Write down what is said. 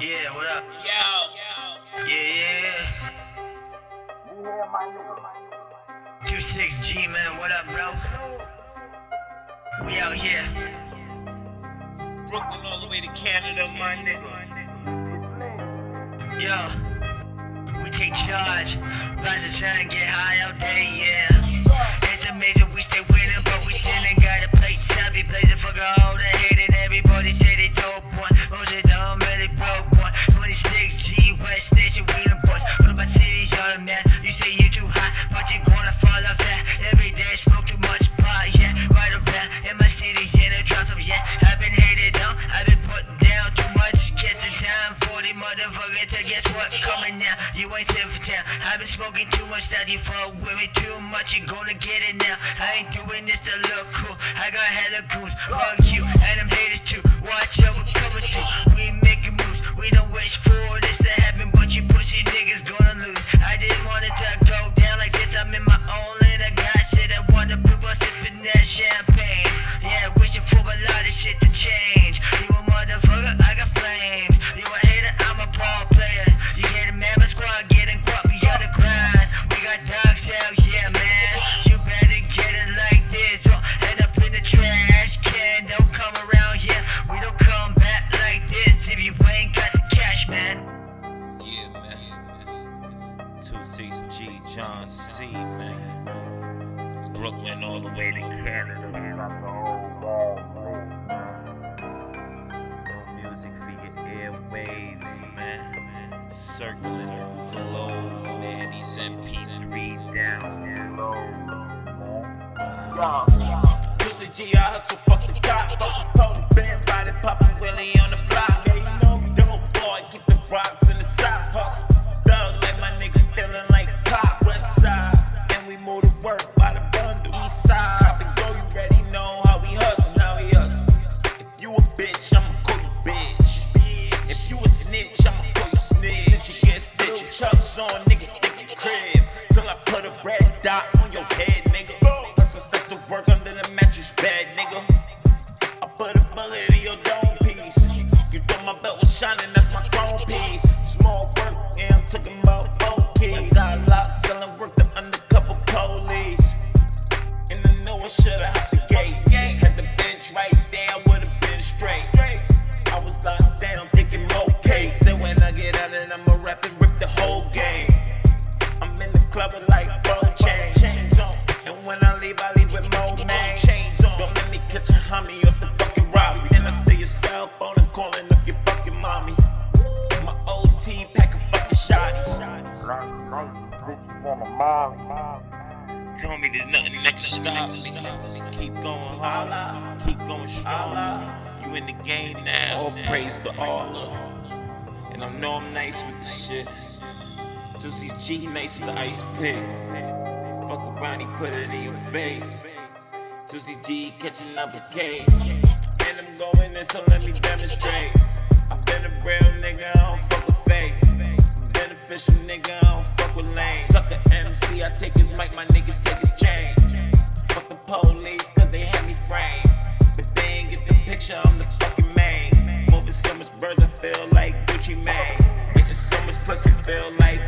Yeah, what up? Yo. Yeah, yeah. Two six G man, what up, bro? We out here. Brooklyn all the way to Canada, my nigga. Yo, we take charge. Try and get high out there, guess what coming now. You ain't safe for town. I've been smoking too much that you fuck with me too much. You gonna get it now. I ain't doing this to look cool. I got hella goons. Fuck you and them haters too. Watch out, we're coming through. We making moves. We don't wish for this to happen, but you pussy niggas gonna lose. I didn't want it to go down like this. I'm in my own lane. I got Shit, I want to people sipping that champagne. Yeah, wishing for a lot of shit to change. Jon C, man. Brooklyn all the way to Canada. Music for your airwaves, man. Circling the globe, man. These MP3 down low. Pussy G, I hustle, fuck the cop, fuck the pole, band body, poppin' Willie on the block. Yeah, you know me, dope boy, keep the rocks on, niggas stick crib. Till I put a red dot on your head, nigga. Hustle, step to work under the mattress bed, nigga. I put a bullet in your dome piece. You thought my belt was shining, that's my chrome piece. Small work, and I'm talking about four keys. I lock, selling work to undercover police. And I know I should've hopped the gate. Had the bench right there, I would've been straight. I was locked down, thinking okay. Said when I get out and I'ma leave, I leave with more names. Don't let me catch a homie off the fucking robbery. Then I steal your cell phone and calling up your fucking mommy. My OT pack a fucking shotty. Told me there's nothing that can stop me. Keep going hard, keep going strong. You in the game now. All praise the Allah. And I know I'm nice with the shit. Juicy G nice with the ice pick. Fuck around, he put it in your face. Juicy G catch another case. And I'm going in, so let me demonstrate. I've been a real nigga, I don't fuck with fake. Beneficial nigga, I don't fuck with lame. Sucker MC, I take his mic, my nigga take his chain. Fuck the police, cause they had me framed. But they ain't get the picture, I'm the fucking main. Moving so much birds, I feel like Gucci Mane. Getting so much pussy, feel like